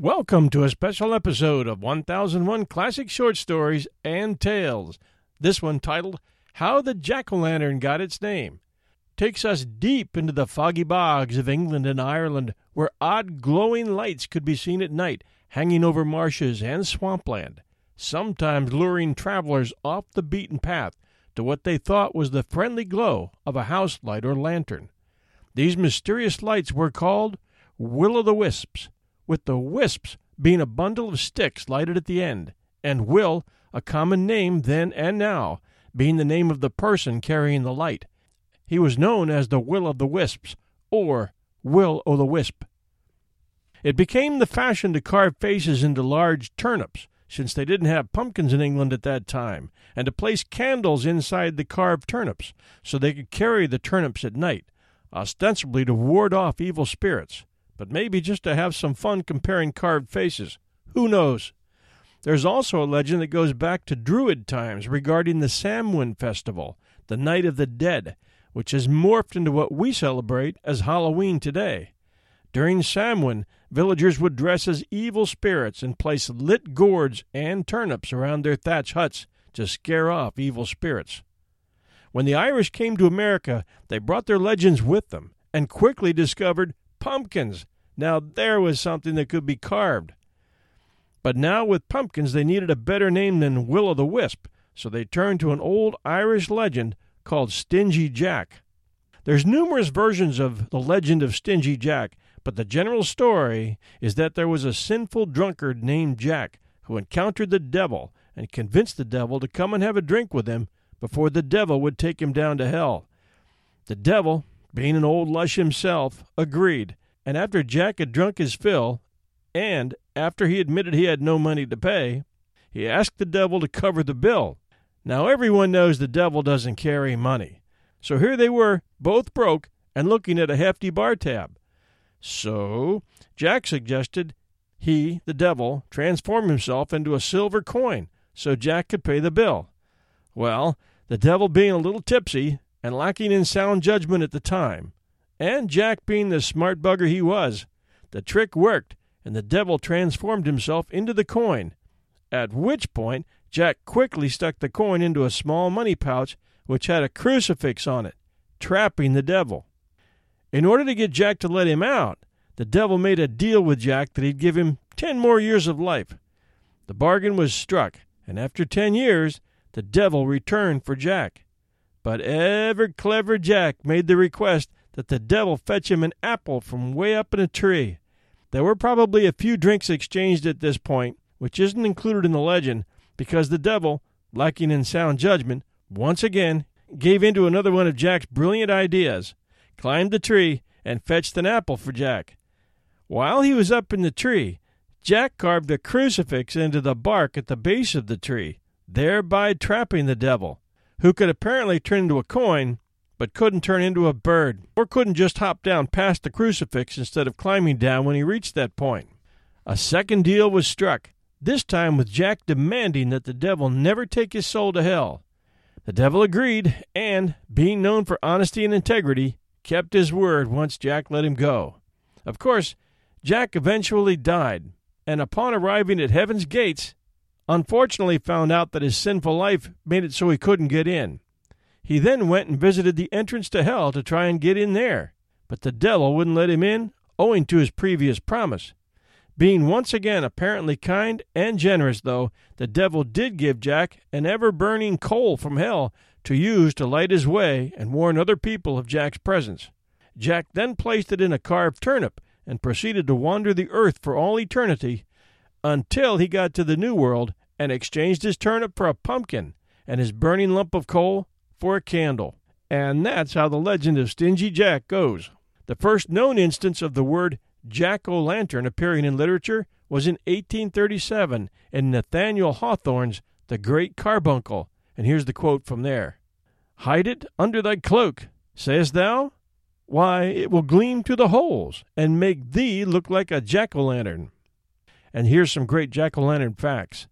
Welcome to a special episode of 1001 Classic Short Stories and Tales. This one titled How the Jack o' Lantern Got Its Name. Takes us deep into the foggy bogs of England and Ireland, where odd glowing lights could be seen at night hanging over marshes and swampland, sometimes luring travelers off the beaten path to what they thought was the friendly glow of a house light or lantern. These mysterious lights were called Will o' the Wisps with the wisps being a bundle of sticks lighted at the end, and Will, a common name then and now, being the name of the person carrying the light. He was known as the Will of the Wisps, or Will o' the Wisp. It became the fashion to carve faces into large turnips, since they didn't have pumpkins in England at that time, and to place candles inside the carved turnips, so they could carry the turnips at night, ostensibly to ward off evil spirits but maybe just to have some fun comparing carved faces. Who knows? There's also a legend that goes back to Druid times regarding the Samhain festival, the Night of the Dead, which has morphed into what we celebrate as Halloween today. During Samhain, villagers would dress as evil spirits and place lit gourds and turnips around their thatch huts to scare off evil spirits. When the Irish came to America, they brought their legends with them and quickly discovered pumpkins. Now there was something that could be carved. But now with pumpkins they needed a better name than Will o' the Wisp, so they turned to an old Irish legend called Stingy Jack. There's numerous versions of the legend of Stingy Jack, but the general story is that there was a sinful drunkard named Jack who encountered the devil and convinced the devil to come and have a drink with him before the devil would take him down to hell. The devil, being an old lush himself, agreed, and after Jack had drunk his fill, and after he admitted he had no money to pay, he asked the devil to cover the bill. Now everyone knows the devil doesn't carry money. So here they were, both broke and looking at a hefty bar tab. So Jack suggested he, the devil, transform himself into a silver coin so Jack could pay the bill. Well, the devil being a little tipsy, and lacking in sound judgment at the time. And Jack being the smart bugger he was, the trick worked, and the devil transformed himself into the coin. At which point, Jack quickly stuck the coin into a small money pouch which had a crucifix on it, trapping the devil. In order to get Jack to let him out, the devil made a deal with Jack that he'd give him ten more years of life. The bargain was struck, and after ten years, the devil returned for Jack. But ever clever Jack made the request that the devil fetch him an apple from way up in a tree. There were probably a few drinks exchanged at this point, which isn't included in the legend, because the devil, lacking in sound judgment, once again gave in to another one of Jack's brilliant ideas, climbed the tree, and fetched an apple for Jack. While he was up in the tree, Jack carved a crucifix into the bark at the base of the tree, thereby trapping the devil who could apparently turn into a coin, but couldn't turn into a bird, or couldn't just hop down past the crucifix instead of climbing down when he reached that point. A second deal was struck, this time with Jack demanding that the devil never take his soul to hell. The devil agreed, and, being known for honesty and integrity, kept his word once Jack let him go. Of course, Jack eventually died, and upon arriving at heaven's gates, unfortunately found out that his sinful life made it so he couldn't get in. He then went and visited the entrance to hell to try and get in there, but the devil wouldn't let him in, owing to his previous promise. Being once again apparently kind and generous, though, the devil did give Jack an ever burning coal from hell to use to light his way and warn other people of Jack's presence. Jack then placed it in a carved turnip and proceeded to wander the earth for all eternity until he got to the New World and exchanged his turnip for a pumpkin and his burning lump of coal for a candle. And that's how the legend of Stingy Jack goes. The first known instance of the word jack o' lantern appearing in literature was in 1837 in Nathaniel Hawthorne's The Great Carbuncle. And here's the quote from there Hide it under thy cloak, sayest thou? Why, it will gleam through the holes and make thee look like a jack o' lantern. And here's some great jack o' lantern facts.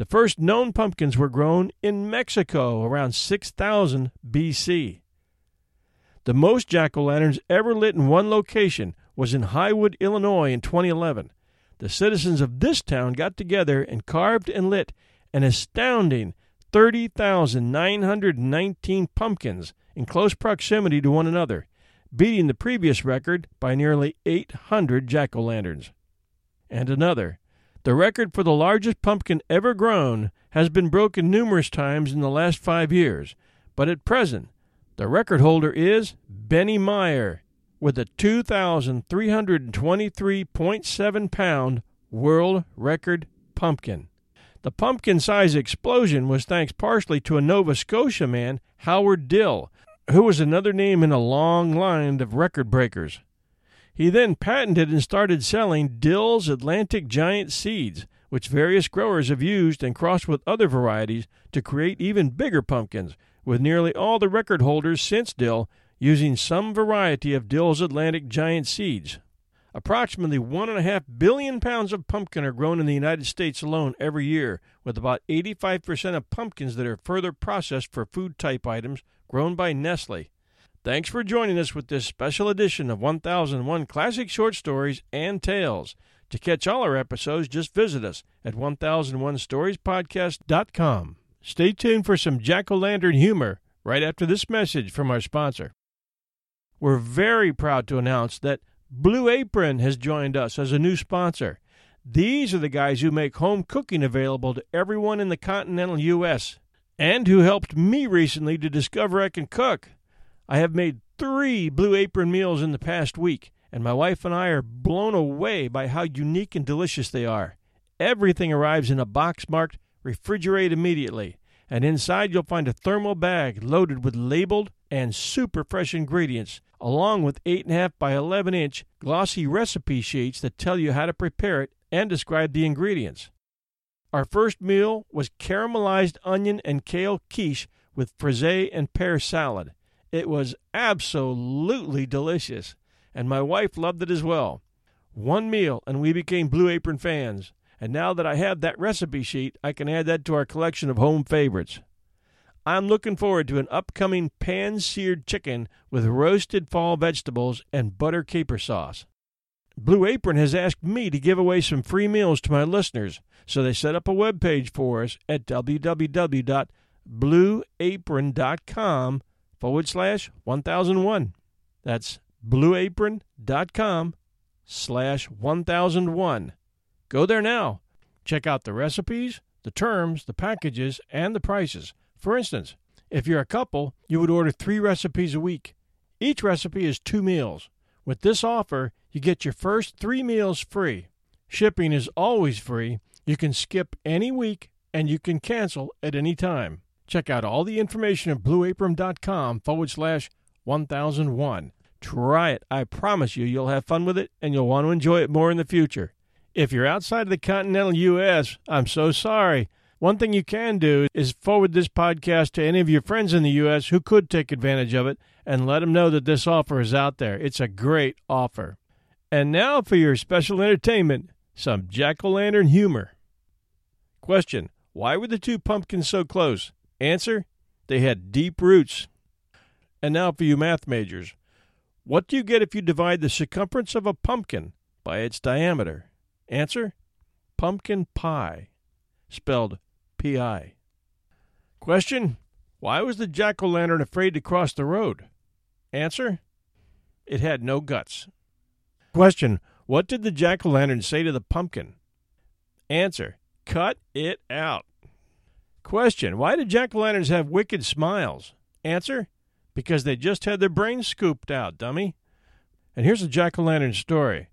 The first known pumpkins were grown in Mexico around 6000 BC. The most jack o' lanterns ever lit in one location was in Highwood, Illinois in 2011. The citizens of this town got together and carved and lit an astounding 30,919 pumpkins in close proximity to one another, beating the previous record by nearly 800 jack o' lanterns. And another. The record for the largest pumpkin ever grown has been broken numerous times in the last five years, but at present, the record holder is Beni Meier with a 2,323.7 pound world record pumpkin. The pumpkin size explosion was thanks partially to a Nova Scotia man, Howard Dill, who was another name in a long line of record breakers. He then patented and started selling Dill's Atlantic Giant seeds, which various growers have used and crossed with other varieties to create even bigger pumpkins, with nearly all the record holders since Dill using some variety of Dill's Atlantic Giant seeds. Approximately 1.5 billion pounds of pumpkin are grown in the United States alone every year, with about 85% of pumpkins that are further processed for food type items grown by Nestle. Thanks for joining us with this special edition of 1001 Classic Short Stories and Tales. To catch all our episodes, just visit us at 1001storiespodcast.com. Stay tuned for some jack o' lantern humor right after this message from our sponsor. We're very proud to announce that Blue Apron has joined us as a new sponsor. These are the guys who make home cooking available to everyone in the continental U.S. and who helped me recently to discover I can cook. I have made three Blue Apron meals in the past week, and my wife and I are blown away by how unique and delicious they are. Everything arrives in a box marked refrigerate immediately, and inside you'll find a thermal bag loaded with labeled and super fresh ingredients along with 8.5 by 11 inch glossy recipe sheets that tell you how to prepare it and describe the ingredients. Our first meal was caramelized onion and kale quiche with frisee and pear salad. It was absolutely delicious, and my wife loved it as well. One meal, and we became Blue Apron fans. And now that I have that recipe sheet, I can add that to our collection of home favorites. I'm looking forward to an upcoming pan seared chicken with roasted fall vegetables and butter caper sauce. Blue Apron has asked me to give away some free meals to my listeners, so they set up a web page for us at www.blueapron.com forward slash 1001. That's blueapron.com slash 1001. Go there now. Check out the recipes, the terms, the packages, and the prices. For instance, if you're a couple, you would order three recipes a week. Each recipe is two meals. With this offer, you get your first three meals free. Shipping is always free. You can skip any week and you can cancel at any time. Check out all the information at blueapron.com forward slash 1001. Try it. I promise you, you'll have fun with it and you'll want to enjoy it more in the future. If you're outside of the continental U.S., I'm so sorry. One thing you can do is forward this podcast to any of your friends in the U.S. who could take advantage of it and let them know that this offer is out there. It's a great offer. And now for your special entertainment some jack o' lantern humor. Question Why were the two pumpkins so close? Answer They had deep roots. And now for you math majors. What do you get if you divide the circumference of a pumpkin by its diameter? Answer Pumpkin pie, spelled P.I. Question Why was the jack o' lantern afraid to cross the road? Answer It had no guts. Question What did the jack o' lantern say to the pumpkin? Answer Cut it out. Question Why do jack o' lanterns have wicked smiles? Answer Because they just had their brains scooped out, dummy. And here's a jack o' lantern story.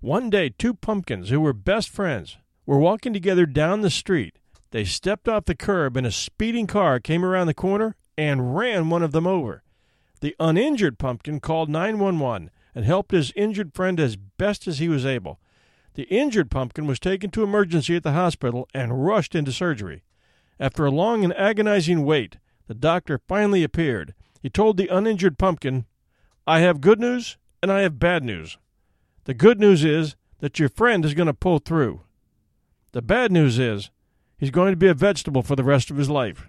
One day, two pumpkins who were best friends were walking together down the street. They stepped off the curb and a speeding car came around the corner and ran one of them over. The uninjured pumpkin called 911 and helped his injured friend as best as he was able. The injured pumpkin was taken to emergency at the hospital and rushed into surgery. After a long and agonizing wait, the doctor finally appeared. He told the uninjured pumpkin, I have good news and I have bad news. The good news is that your friend is going to pull through. The bad news is he's going to be a vegetable for the rest of his life.